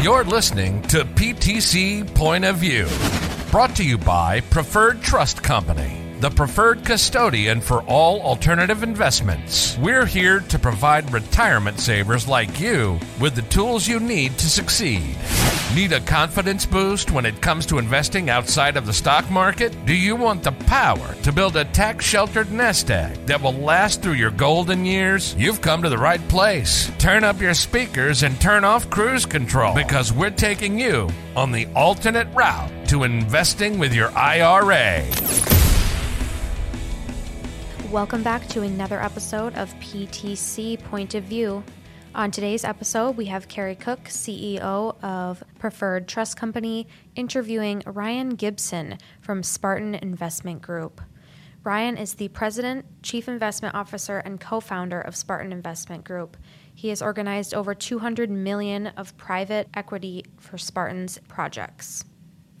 You're listening to PTC Point of View, brought to you by Preferred Trust Company, the preferred custodian for all alternative investments. We're here to provide retirement savers like you with the tools you need to succeed. Need a confidence boost when it comes to investing outside of the stock market? Do you want the power to build a tax sheltered nest egg that will last through your golden years? You've come to the right place. Turn up your speakers and turn off cruise control because we're taking you on the alternate route to investing with your IRA. Welcome back to another episode of PTC Point of View. On today's episode, we have Carrie Cook, CEO of Preferred Trust Company, interviewing Ryan Gibson from Spartan Investment Group. Ryan is the president, chief investment officer, and co-founder of Spartan Investment Group. He has organized over 200 million of private equity for Spartan's projects.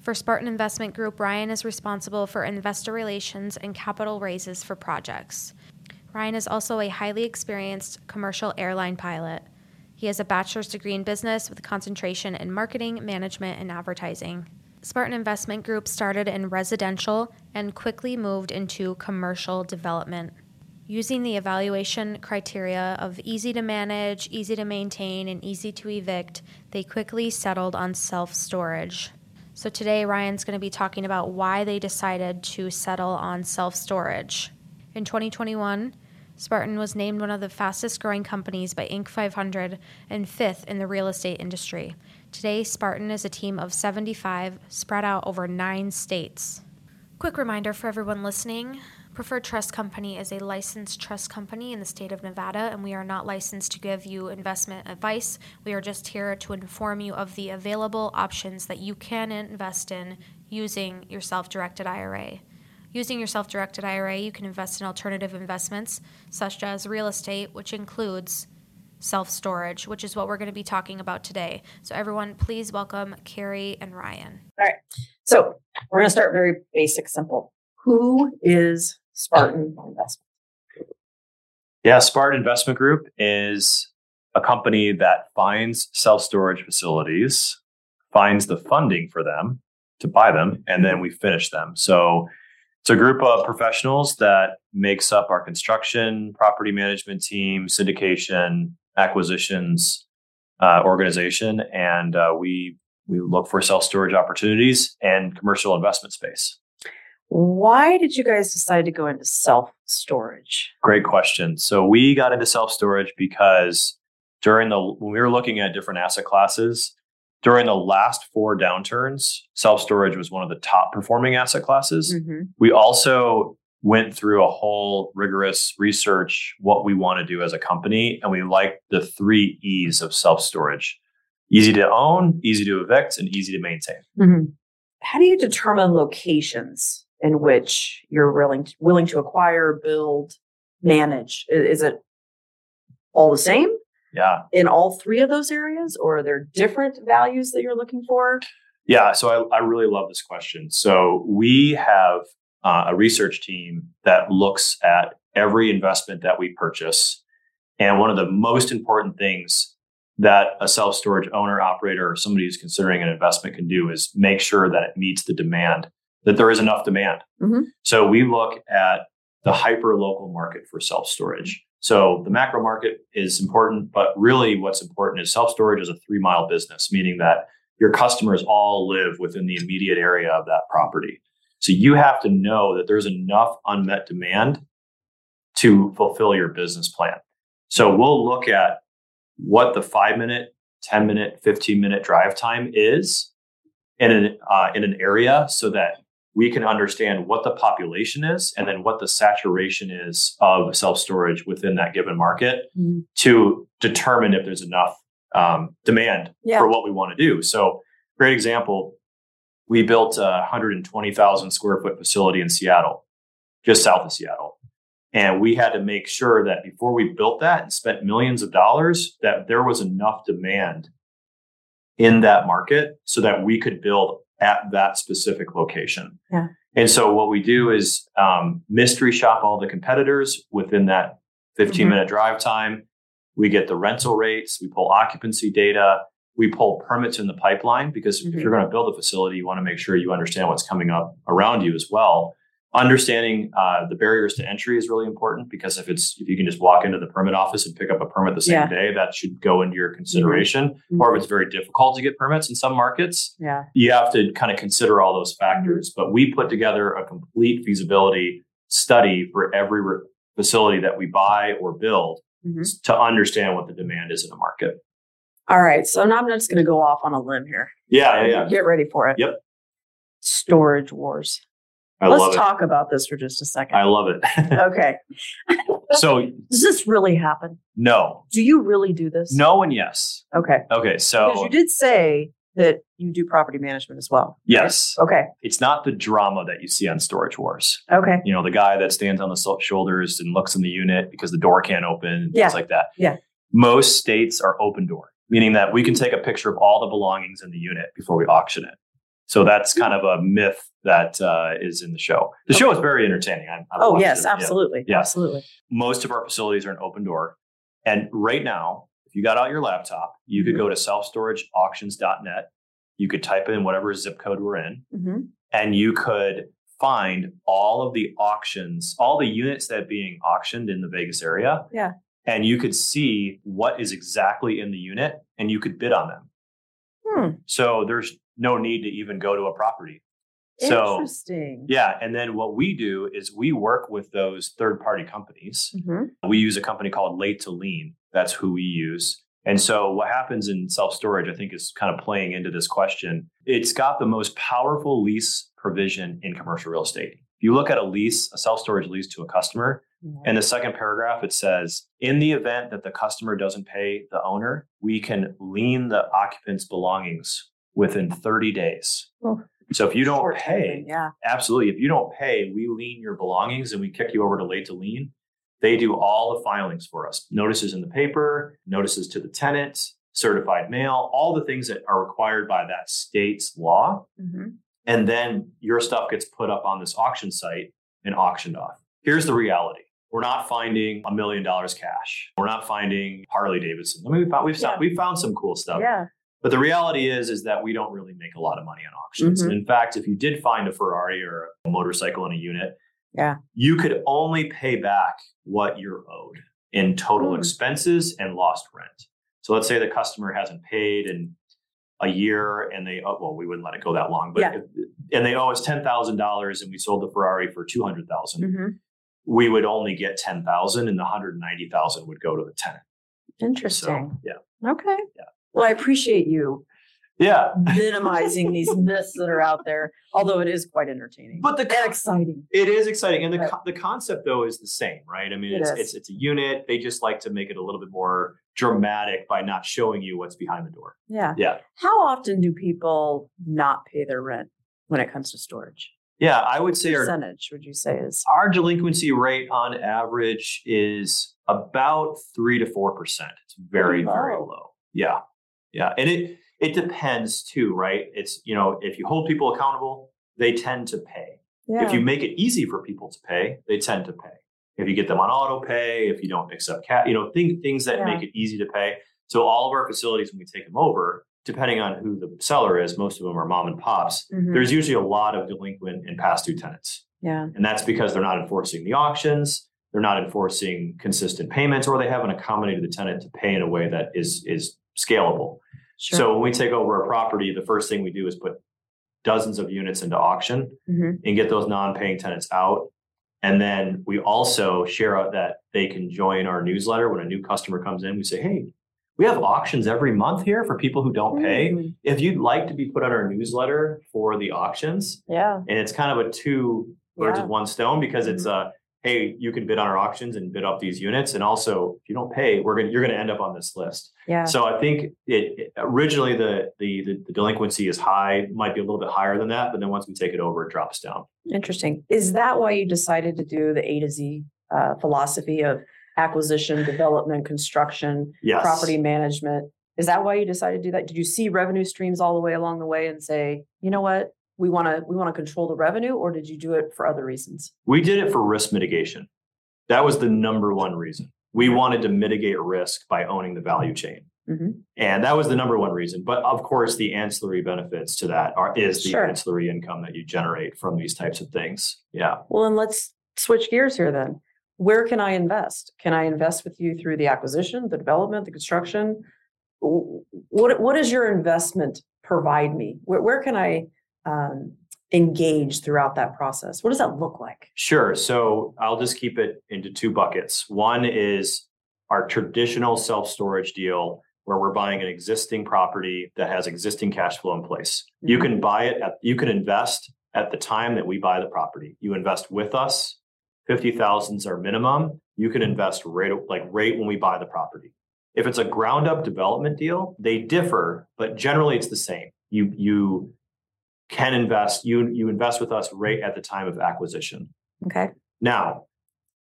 For Spartan Investment Group, Ryan is responsible for investor relations and capital raises for projects. Ryan is also a highly experienced commercial airline pilot. He has a bachelor's degree in business with a concentration in marketing, management, and advertising. Spartan Investment Group started in residential and quickly moved into commercial development. Using the evaluation criteria of easy to manage, easy to maintain, and easy to evict, they quickly settled on self storage. So today, Ryan's going to be talking about why they decided to settle on self storage. In 2021, Spartan was named one of the fastest growing companies by Inc. 500 and fifth in the real estate industry. Today, Spartan is a team of 75 spread out over nine states. Quick reminder for everyone listening Preferred Trust Company is a licensed trust company in the state of Nevada, and we are not licensed to give you investment advice. We are just here to inform you of the available options that you can invest in using your self directed IRA. Using your self directed IRA, you can invest in alternative investments such as real estate, which includes self storage, which is what we're going to be talking about today. So, everyone, please welcome Carrie and Ryan. All right. So, we're going to start very basic, simple. Who is Spartan Investment? Group. Yeah, Spartan Investment Group is a company that finds self storage facilities, finds the funding for them to buy them, and then we finish them. So it's a group of professionals that makes up our construction, property management team, syndication, acquisitions uh, organization, and uh, we we look for self storage opportunities and commercial investment space. Why did you guys decide to go into self storage? Great question. So we got into self storage because during the when we were looking at different asset classes, during the last four downturns, self storage was one of the top performing asset classes. Mm-hmm. We also went through a whole rigorous research what we want to do as a company and we like the 3 E's of self storage. Easy to own, easy to evict and easy to maintain. Mm-hmm. How do you determine locations in which you're willing to, willing to acquire, build, manage? Is it all the same? Yeah. In all three of those areas, or are there different values that you're looking for? Yeah. So I, I really love this question. So we have uh, a research team that looks at every investment that we purchase. And one of the most important things that a self storage owner, operator, or somebody who's considering an investment can do is make sure that it meets the demand that there is enough demand. Mm-hmm. So we look at the hyper local market for self storage. So the macro market is important, but really what's important is self storage is a three mile business, meaning that your customers all live within the immediate area of that property. So you have to know that there's enough unmet demand to fulfill your business plan. So we'll look at what the five minute, 10 minute, 15 minute drive time is in an, uh, in an area so that we can understand what the population is and then what the saturation is of self storage within that given market mm-hmm. to determine if there's enough um, demand yeah. for what we want to do. So, great example we built a 120,000 square foot facility in Seattle, just south of Seattle. And we had to make sure that before we built that and spent millions of dollars, that there was enough demand in that market so that we could build at that specific location. Yeah. And so what we do is um, mystery shop all the competitors within that 15 mm-hmm. minute drive time. We get the rental rates, we pull occupancy data, We pull permits in the pipeline because Mhm. if you're going to build a facility, you want to make sure you understand what's coming up around you as well. Understanding uh, the barriers to entry is really important because if it's if you can just walk into the permit office and pick up a permit the same Yeah. day, that should go into your consideration. Mhm. Or if it's very difficult to get permits in some markets, Yeah. you have to kind of consider all those Mm-hmm. factors. But we put together a complete feasibility study for every re- facility that we buy or build Mhm. to understand what the demand is in the market. All right. So now I'm just going to go off on a limb here. Yeah, yeah, yeah. Get ready for it. Yep. Storage wars. I Let's talk about this for just a second. I love it. okay. so Does this really happen? no, Do you really do this? no, and yes. Okay. Okay, So Because you did say that you do property management as well. yes, Okay. it's not the drama that you see on Storage Wars. Okay. You know, the guy that stands on the shoulders and looks in the unit because the door can't open, Yeah. things like that. Yeah. Most states are open door, meaning that we can take a picture of all the belongings in the unit before we auction it. So that's kind of a myth that uh, is in the show. The show is very entertaining. I, I Oh yes, it. Absolutely. Yeah. Absolutely. Most of our facilities are an open door. And right now, if you got out your laptop, you could Mhm. go to selfstorageauctions.net. You could type in whatever zip code we're in, hmm and you could find all of the auctions, all the units that are being auctioned in the Vegas area. Yeah. And you could see what is exactly in the unit and you could bid on them. Hmm. So there's no need to even go to a property. So Interesting. yeah, and then what we do is we work with those third party companies. hmm We use a company called Late to Lien. That's who we use. And so what happens in self storage, I think, is kind of playing into this question. It's got the most powerful lease provision in commercial real estate. If you look at a lease, a self storage lease to a customer, in the second paragraph, it says, in the event that the customer doesn't pay the owner, we can lien the occupant's belongings within 30 days. Oh. So if you don't pay, timing, Yeah. absolutely, if you don't pay, we lien your belongings and we kick you over to late to lien. They do all the filings for us notices in the paper, notices to the tenant, certified mail, all the things that are required by that state's law. hmm And then your stuff gets put up on this auction site and auctioned off. Here's the reality. We're not finding a million dollars cash. We're not finding Harley Davidson. I mean, we found, we've, found, we found some cool stuff. Yeah. But the reality is, is that we don't really make a lot of money on auctions. Mhm. And in fact, if you did find a Ferrari or a motorcycle in a unit, Yeah. you could only pay back what you're owed in total Hmm. expenses and lost rent. So let's say the customer hasn't paid in a year and they, oh, well, we wouldn't let it go that long, but, Yeah. and they owe us $10,000 and we sold the Ferrari for 200,000. hmm We would only get 10,000 and the 190,000 would go to the tenant. Interesting. So, yeah. Okay. Yeah. Well, I appreciate you Yeah. minimizing these myths that are out there, although it is quite entertaining But the and exciting. It is exciting, and the Right. co- the concept though is the same, right? I mean, it's is. it's it's a unit. They just like to make it a little bit more dramatic by not showing you what's behind the door. Yeah. Yeah, How often do people not pay their rent when it comes to storage? yeah. I would say our Percentage would you say is? our delinquency rate on average is about three to four percent. It's very very low. low. Yeah, yeah, and it it depends too, right? It's you know if you hold people accountable, they tend to pay. Yeah. If you make it easy for people to pay, they tend to pay. If you get them on auto pay, if you don't accept cat, you know, things things that Yeah. make it easy to pay. So all of our facilities, when we take them over, depending on who the seller is, most of them are mom and pops. Mhm. There's usually a lot of delinquent and past due tenants, yeah. and that's because they're not enforcing the auctions, they're not enforcing consistent payments, or they haven't accommodated the tenant to pay in a way that is is scalable. Sure. So when we take over a property, the first thing we do is put dozens of units into auction Mhm. and get those non-paying tenants out. And then we also share out that they can join our newsletter when a new customer comes in. We say, hey, we have auctions every month here for people who don't pay. Mm. If you'd like to be put on our newsletter for the auctions, Yeah. and it's kind of a two birds Yeah. with one stone because it's a hey, you can bid on our auctions and bid up these units, and also if you don't pay, we're gonna you're gonna end up on this list. Yeah. So I think it, it- originally the, the the the delinquency is high, might be a little bit higher than that, but then once we take it over, it drops down. Interesting. Is that why you decided to do the A to Z uh, philosophy of acquisition, development, construction, Yes. property management? Is that why you decided to do that? Did you see revenue streams all the way along the way and say, you know what, we want to we want to control the revenue, or did you do it for other reasons? We did it for risk mitigation. That was the number one reason. We wanted to mitigate risk by owning the value chain. Mhm. And that was the number one reason. But of course, the ancillary benefits to that are is the Sure. ancillary income that you generate from these types of things. Yeah. Well, then let's switch gears here then. Where can I invest? Can I invest with you through the acquisition, the development, the construction? What, what does your investment provide me? Where, where can I um, engage throughout that process? What does that look like? Sure. So I'll just keep it into two buckets. One is our traditional self storage deal where we're buying an existing property that has existing cash flow in place. You Mhm. can buy it at, you can invest at the time that we buy the property. You invest with us. 50,000 is our minimum. You can invest right like right when we buy the property. If it's a ground up development deal, they differ, but generally it's the same. You you can invest you you invest with us right at the time of acquisition. Okay. Now,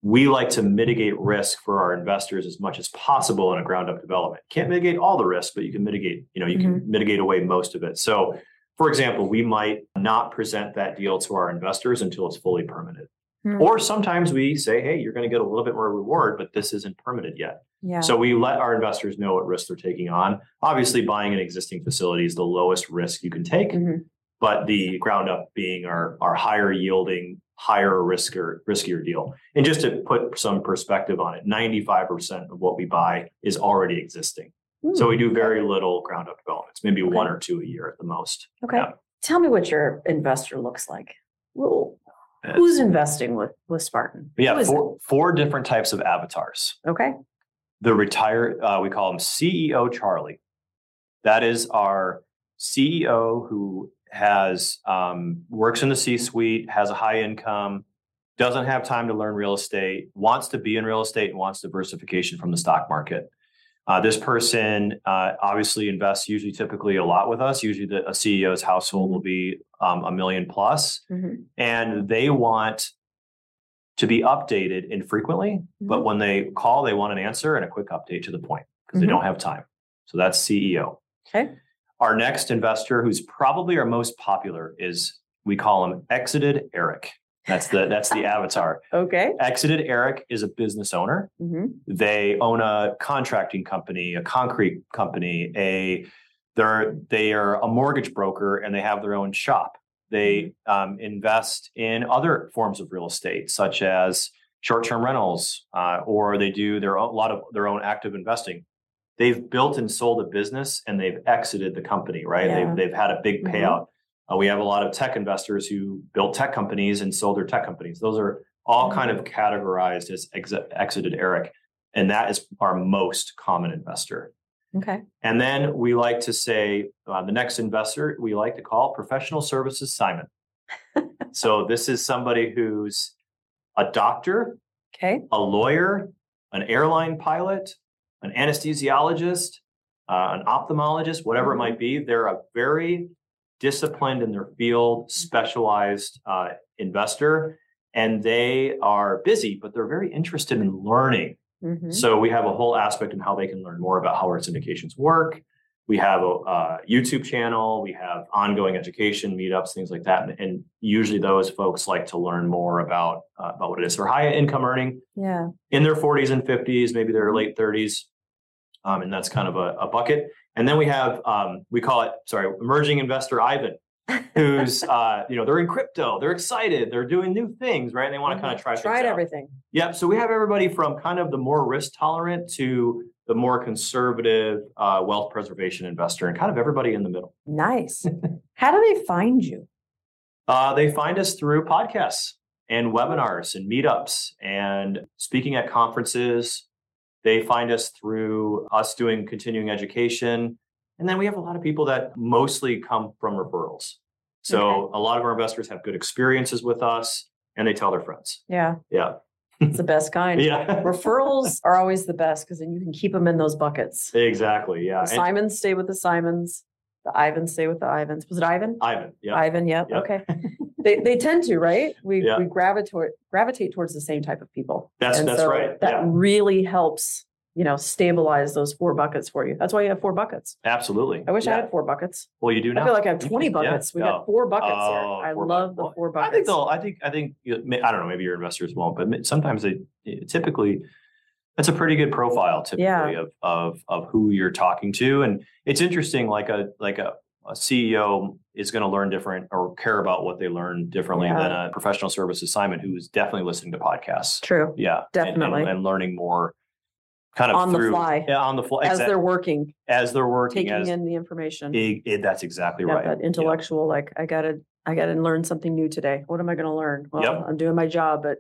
we like to mitigate risk for our investors as much as possible in a ground up development. Can't mitigate all the risk, but you can mitigate, you know, you can mitigate away most of it. So, for example, we might not present that deal to our investors until it's fully permitted. Hmm. Or sometimes we say, hey, you're going to get a little bit more reward, but this isn't permitted yet. Yeah. So we let our investors know what risk they're taking on. Obviously, buying an existing facility is the lowest risk you can take Mhm. But the ground up being our our higher yielding, higher riskier riskier deal. And just to put some perspective on it, 95% of what we buy is already existing. So we do very little ground up developments, maybe one or two a year at the most. Okay. yeah. Tell me what your investor looks like. Well, who's investing with with Spartan? It? four, four different types of avatars. Okay. The retire, uh, we call him CEO Charlie. That is our CEO who has um, works in the C-suite, has a high income, doesn't have time to learn real estate, wants to be in real estate, and wants diversification from the stock market. Uh, this person uh, obviously invests usually typically a lot with us. Usually, the, a CEO's household will be um, a million plus, Mhm. and they want to be updated infrequently. But when they call, they want an answer and a quick update to the point because Mhm. they don't have time. So that's CEO. Okay. Our next investor, who's probably our most popular, is we call him Exited Eric. That's the that's the avatar. Okay. Exited Eric is a business owner. Mhm. They own a contracting company, a concrete company, a they're they are a mortgage broker and they have their own shop. They um, invest in other forms of real estate, such as short-term rentals, uh, or they do their own, a lot of their own active investing. They've built and sold a business and they've exited the company, right? Yeah. They've they've had a big Mhm. payout. Uh, we have a lot of tech investors who built tech companies and sold their tech companies. Those are all kind of categorized as ex- exited Eric, and that is our most common investor. Okay. And then we like to say uh, the next investor we like to call professional services Simon. so this is somebody who's a doctor, Okay. a lawyer, an airline pilot, an anesthesiologist, uh, an ophthalmologist, whatever it might be. They're a very disciplined in their field, specialized uh, investor, and they are busy, but they're very interested in learning. Mhm. So we have a whole aspect in how they can learn more about how our syndications work. We have a, uh YouTube channel. We have ongoing education meetups, things like that. And, and usually those folks like to learn more about uh, about what it is. They're high income earning Yeah. in their 40s and 50s, maybe their late 30s, um, and that's kind of a, a bucket. And then we have um, we call it sorry emerging investor Ivan, who's uh, you know they're in crypto, they're excited, they're doing new things, right? And they want to kind of try Tried everything. Yep. So we have everybody from kind of the more risk tolerant to the more conservative uh, wealth preservation investor, and kind of everybody in the middle. Nice. How do they find you? Uh, they find us through podcasts and webinars and meetups and speaking at conferences. They find us through us doing continuing education. And then we have a lot of people that mostly come from referrals. So a lot of our investors have good experiences with us and they tell their friends. Yeah. Yeah. It's the best kind. Yeah. Referrals are always the best because then you can keep them in those buckets. exactly. Yeah. The And- Simons stay with the Simons. The Ivans stay with the Ivans. Was it Ivan? Ivan. Yeah. Ivan, yep. Yep. Okay. they they tend to, right? We Yeah. we gravitate gravitate towards the same type of people. That's- And that's so right, That yeah. really helps, you know, stabilize those four buckets for you. That's why you have four buckets. Absolutely. I wish I had four buckets. Well, you do now. I feel like I have 20 Yeah. buckets. We Oh. got four buckets Oh, here. I love the four I buckets. think they'll. I think. I think. you know, may- I don't know. Maybe your investors won't, but sometimes they typically, That's a pretty good profile typically Yeah. of, of of who you're talking to. And it's interesting, like a like a, a CEO is going to learn different or care about what they learn differently Yeah. than a professional services Simon who is definitely listening to podcasts. True. Yeah. and- and- Definitely. And, learning more kind of On the fly. Yeah, on the fly. As they're working, as they're working taking as in the information. it, it- eh, that's exactly Got right. that Yeah. intellectual, like, I gotta, I gotta learn something new today. What am I gonna learn? Well, Yep. I'm doing my job, but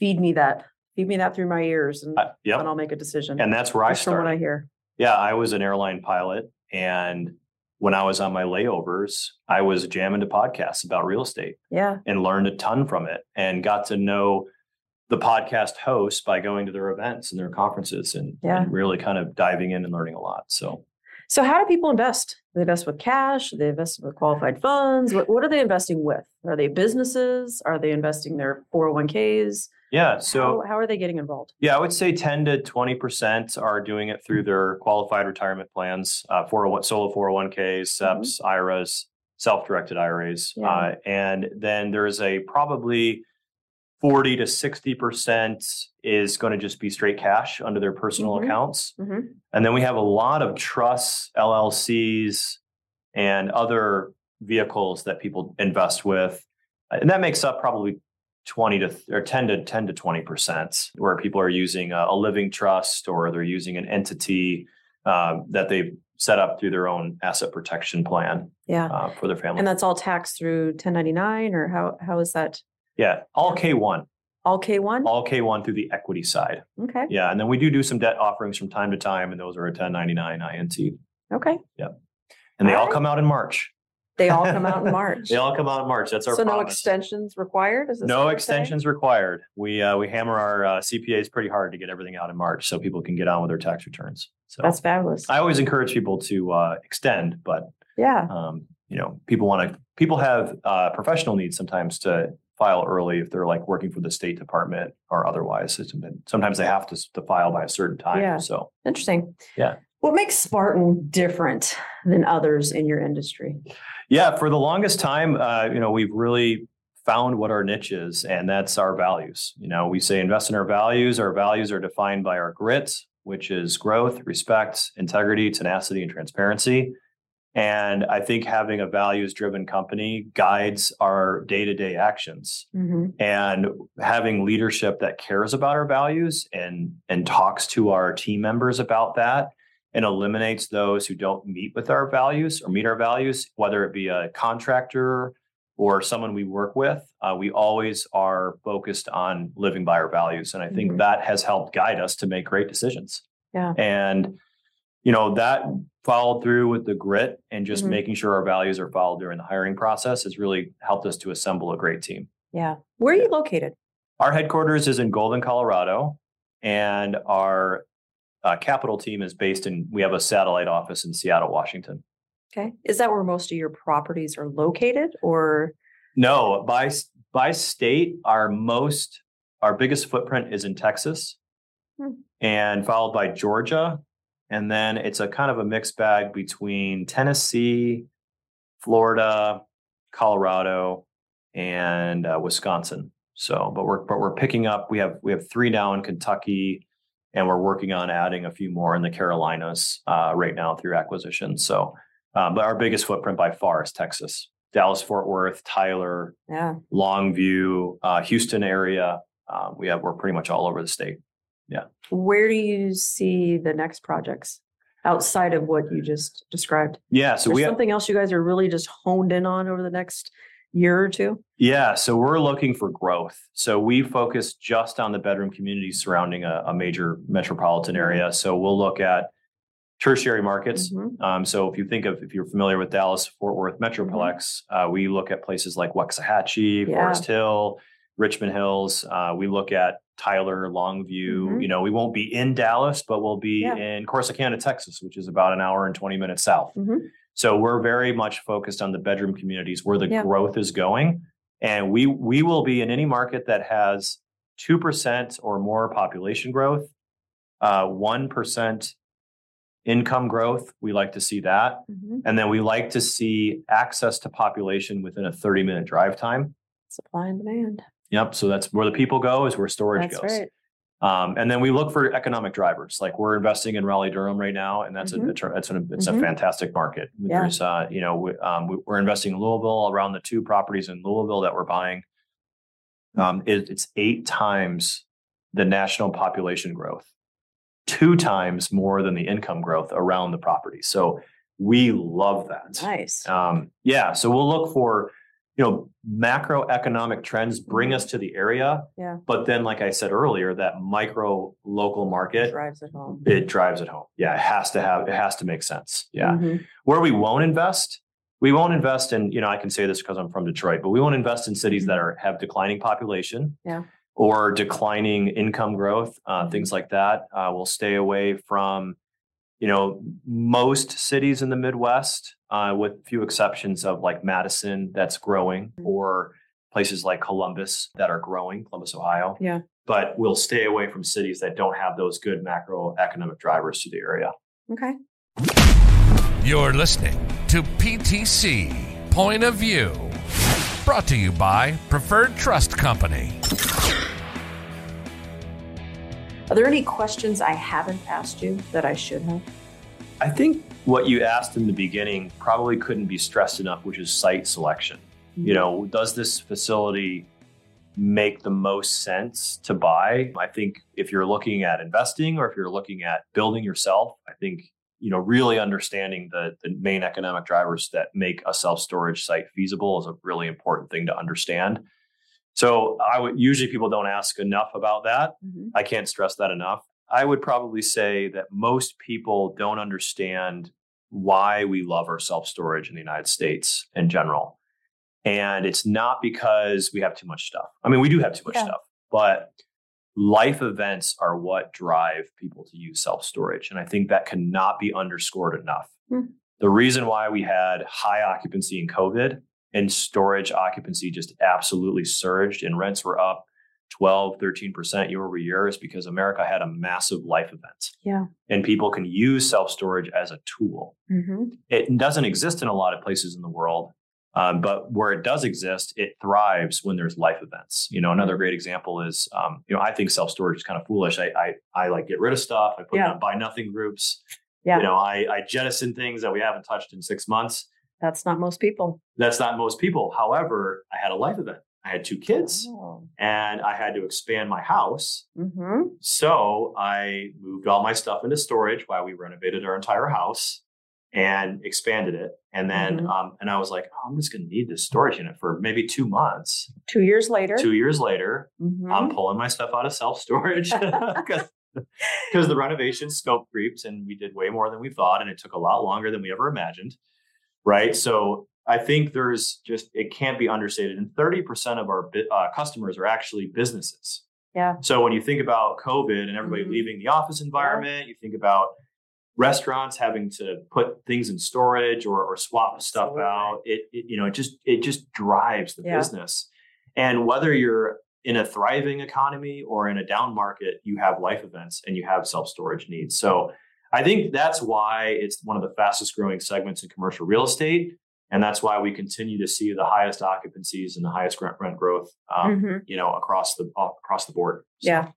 feed me that. Feed me that through my ears and Uh, yep. I'll make a decision. And that's where I Just from what started. I hear. Yeah, I was an airline pilot. And when I was on my layovers, I was jamming to podcasts about real estate Yeah. and learned a ton from it and got to know the podcast hosts by going to their events and their conferences and, Yeah. and really kind of diving in and learning a lot. So, So how do people invest? They invest with cash, they invest with qualified funds. What, what are they investing with? Are they businesses? Are they investing their 401ks? Yeah. So, how, how are they getting involved? yeah, I would say 10 to 20% are doing it through their qualified retirement plans, uh, 401, solo 401ks, SEPs, IRAs, self directed IRAs. Yeah. Uh, and then there's a probably 40 to 60% is going to just be straight cash under their personal Mhm. accounts. Mhm. And then we have a lot of trusts, LLCs, and other vehicles that people invest with. And that makes up probably 20 to or 10 to 10 to 20% where people are using a, a living trust or they're using an entity um, that they've set up through their own asset protection plan Yeah. uh, for their family. And that's all taxed through 1099 or how, how is that? yeah, all K1, All K1? all K1 through the equity side. Okay. Yeah, and then we do do some debt offerings from time to time, and those are a 1099 INT, Okay. Yep. And they all Alright. come out in March. They all come out in March. They all come out in March. That's our so no promise. extensions required? Is this No you're extensions required. We uh, we hammer our uh, CPAs pretty hard to get everything out in March, so people can get on with their tax returns. So That's fabulous. I always encourage people to uh, extend, but yeah. um, you know, people want to. People have uh, professional needs sometimes to file early if they're like working for the State Department or otherwise. It's been- Sometimes they have to, s- to file by a certain time. Yeah. So Interesting. Yeah. What makes Spartan different than others in your industry? Yeah, for the longest time, uh, you know, we've really found what our niche is, and that's our values. You know, we say invest in our values. Our values are defined by our grit, which is growth, respect, integrity, tenacity, and transparency. And I think having a values driven company guides our day to day actions. Mhm. And having leadership that cares about our values and, and talks to our team members about that and eliminates those who don't meet with our values or meet our values, whether it be a contractor or someone we work with, uh, we always are focused on living by our values. And I think Mhm. that has helped guide us to make great decisions. Yeah. And, you know, that followed through with the grit and just Mhm. making sure our values are followed during the hiring process has really helped us to assemble a great team. Yeah. Where are you located? Our headquarters is in Golden, Colorado, and our uh, capital team is based in, we have a satellite office in Seattle, Washington. Okay. Is that where most of your properties are located or? No, by by state, our most our biggest footprint is in Texas, Hmm. and followed by Georgia, and then it's a kind of a mixed bag between Tennessee, Florida, Colorado, and uh, Wisconsin. So, but we're but we're picking up. We have we have three now in Kentucky, and we're working on adding a few more in the Carolinas uh, right now through acquisition. So, um, but our biggest footprint by far is Texas, Dallas, Fort Worth, Tyler, Yeah. Longview, uh, Houston area. Um, we have we're pretty much all over the state. Yeah. Where do you see the next projects outside of what you just described? Yeah, so There's we have, something else you guys are really just honed in on over the next year or two? yeah, so we're looking for growth. So we focus just on the bedroom communities surrounding a, a major metropolitan area. So we'll look at tertiary markets. Mhm. Um, so if you think of if you're familiar with Dallas Fort Worth Metroplex, uh, we look at places like Waxahachie, Yeah. Forest Hill, Richland Hills. Uh, we look at Tyler, Longview. Mhm. You know, we won't be in Dallas, but we'll be Yeah. in Corsicana, Texas, which is about an hour and 20 minutes south. So we're very much focused on the bedroom communities where the Yeah. growth is going. And we we will be in any market that has 2% or more population growth, uh, 1% income growth. We like to see that. Mhm. And then we like to see access to population within a 30 minute drive time. Supply and demand. Yep. So that's where the people go is where storage That's goes. right. Um, and then we look for economic drivers. Like we're investing in Raleigh Durham right now, and that's Mhm. a, a it's, a it's Mhm. a fantastic market. Yeah. There's uh, you know we, um, we- we're investing in Louisville around the two properties in Louisville that we're buying. Um, it, it's eight times the national population growth, two times more than the income growth around the property. So we love that. Nice. Um, yeah, so we'll look for, you know, macroeconomic trends bring us to the area. Yeah. But then, like I said earlier, that micro local market, Drives it home. it drives it home. Yeah, it has to have, it has to make sense. Yeah. Mhm. Where we won't invest, we won't invest in, you know, I can say this because I'm from Detroit, but we won't invest in cities that are have declining population. Yeah. Or declining income growth, uh, things like that. Uh, we'll stay away from, you know, most cities in the Midwest, uh, with few exceptions of like Madison that's growing, Mhm. or places like Columbus that are growing, Columbus, Ohio. Yeah. But we'll stay away from cities that don't have those good macroeconomic drivers to the area. Okay. You're listening to PTC Point of View. Brought to you by Preferred Trust Company. Are there any questions I haven't asked you that I should have? I think what you asked in the beginning probably couldn't be stressed enough, which is site selection. You know, mm-hmm. does this facility make the most sense to buy? I think if you're looking at investing or if you're looking at building yourself, I think, you know, really understanding the, the main economic drivers that make a self storage site feasible is a really important thing to understand. So I would usually people don't ask enough about that. Mhm. I can't stress that enough. I would probably say that most people don't understand why we love our self storage in the United States in general. And it's not because we have too much stuff. I mean, we do have too much Yeah. stuff, but life events are what drive people to use self storage. And I think that cannot be underscored enough. Hmm. The reason why we had high occupancy in COVID and storage occupancy just absolutely surged and rents were up 12, 13% year over year is because America had a massive life event. Yeah. And people can use self storage as a tool. Mhm. It doesn't exist in a lot of places in the world. Um, but where it does exist, it thrives when there's life events. You know, another great example is, um, you know, I think self storage is kind of foolish. I, I, I like get rid of stuff. I put Yeah. on buy nothing groups. Yeah. You know, I, I jettison things that we haven't touched in six months. That's not most people. That's not most people. However, I had a life event. I had two kids Oh. and I had to expand my house. Mhm. So I moved all my stuff into storage while we renovated our entire house and expanded it. And then, Mhm. um, and I was like, oh, I'm just going to need this storage unit for maybe two months. Two years later. Two years later, Mhm. I'm pulling my stuff out of self storage because the renovation scope creeps and we did way more than we thought and it took a lot longer than we ever imagined. Right. So I think there's just, it can't be understated. And 30% of our uh, customers are actually businesses. Yeah. So when you think about COVID and everybody Mhm. leaving the office environment, you think about restaurants having to put things in storage or, or swap stuff Absolutely. out. It, it, you know, it just, it just drives the Yeah. business. And whether you're in a thriving economy or in a down market, you have life events and you have self storage needs. So I think that's why it's one of the fastest growing segments in commercial real estate. And that's why we continue to see the highest occupancies and the highest rent, rent growth, um, Mhm. you know, across the across the board. So, Yeah.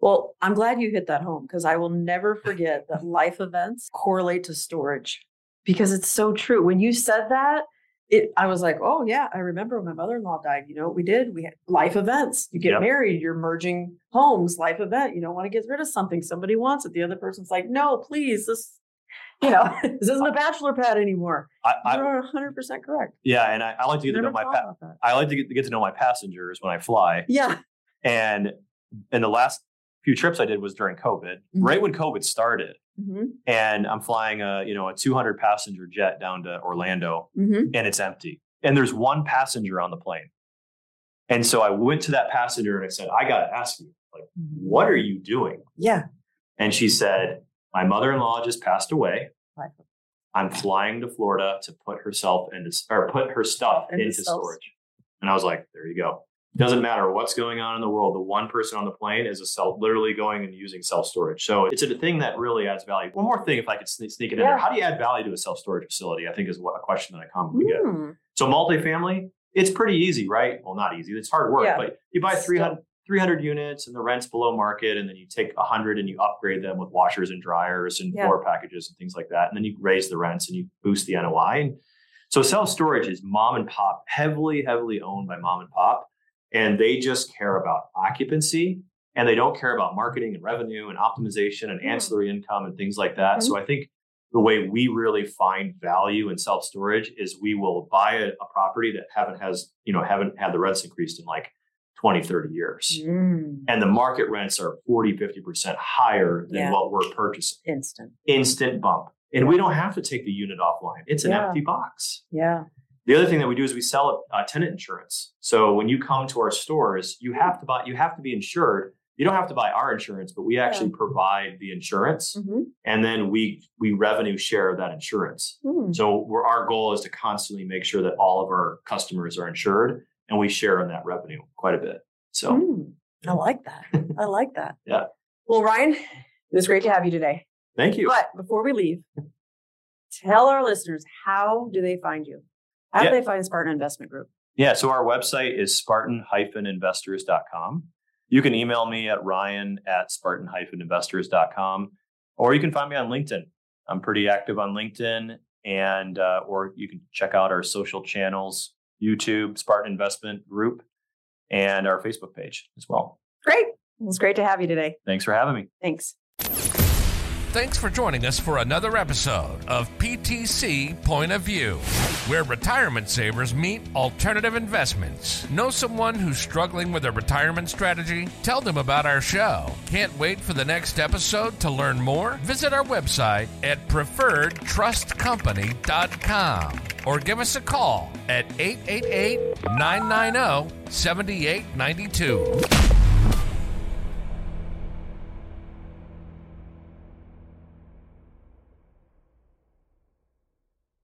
Well, I'm glad you hit that home because I will never forget that life events correlate to storage because it's so true. When you said that, it I was like, oh yeah, I remember when my mother-in-law died. You know what we did? We had life events. You get Yep. married, you're merging homes, life event. You don't want to get rid of something. Somebody wants it. The other person's like, no, please, this, you know, this isn't a bachelor pad anymore. I, You're 100 percent correct. yeah, and I, I like to get to know my pa- I like to get, get to know my passengers when I fly. Yeah. And in the last few trips I did was during COVID, right mm-hmm. when COVID started. Hmm And I'm flying a you know a 200 passenger jet down to Orlando, hmm and it's empty. And there's one passenger on the plane. And so I went to that passenger and I said, I got to ask you, like, what are you doing? Yeah. And she said, My mother in law just passed away. I'm flying to Florida to put herself into or put her stuff Into into storage. And I was like, there you go. Doesn't matter what's going on in the world. The one person on the plane is a self, literally going and using self storage. So it's a thing that really adds value. One more thing, if I could sne- sneak it in there, how do you add value to a self storage facility? I think is what a question that I commonly get. Mm. So multifamily, it's pretty easy, right? Well, not easy. It's hard work, Yeah. but you buy Still. 300, 300 units and the rent's below market, and then you take 100 and you upgrade them with washers and dryers and Yeah. floor packages and things like that, and then you raise the rents and you boost the NOI. And so self storage is mom and pop, heavily, heavily owned by mom and pop, and they just care about occupancy and they don't care about marketing and revenue and optimization and Hmm. ancillary income and things like that. So I think the way we really find value in self storage is we will buy a, a property that haven't has you know haven't had the rents increased in like 20 30 years Mm, and the market rents are 40 50% higher than Yeah. what we're purchasing instant. instant bump and we don't have to take the unit offline it's an Yeah. empty box Yeah. The other thing that we do is we sell uh, tenant insurance so when you come to our stores you have to buy you have to be insured you don't have to buy our insurance but we actually provide the insurance Mhm. and then we we revenue share that insurance Mm. so we're, our goal is to constantly make sure that all of our customers are insured and we share in that revenue quite a bit. So Mm. I like that. I like that. Yeah. Well, Ryan, it was great to have you today. thank you. But before we leave, tell our listeners how do they find you? How Yeah. do they find Spartan Investment Group? Yeah, so our website is spartan-investors.com. You can email me at ryan at spartan-investors.com or you can find me on LinkedIn. I'm pretty active on LinkedIn and uh, or you can check out our social channels, YouTube, Spartan Investment Group, and our Facebook page as well. Great. It was great to have you today. Thanks for having me. Thanks. Thanks for joining us for another episode of PTC Point of View, where retirement savers meet alternative investments. Know someone who's struggling with a retirement strategy? Tell them about our show. Can't wait for the next episode to learn more? Visit our website at preferredtrustcompany.com or give us a call at 888 990 7892.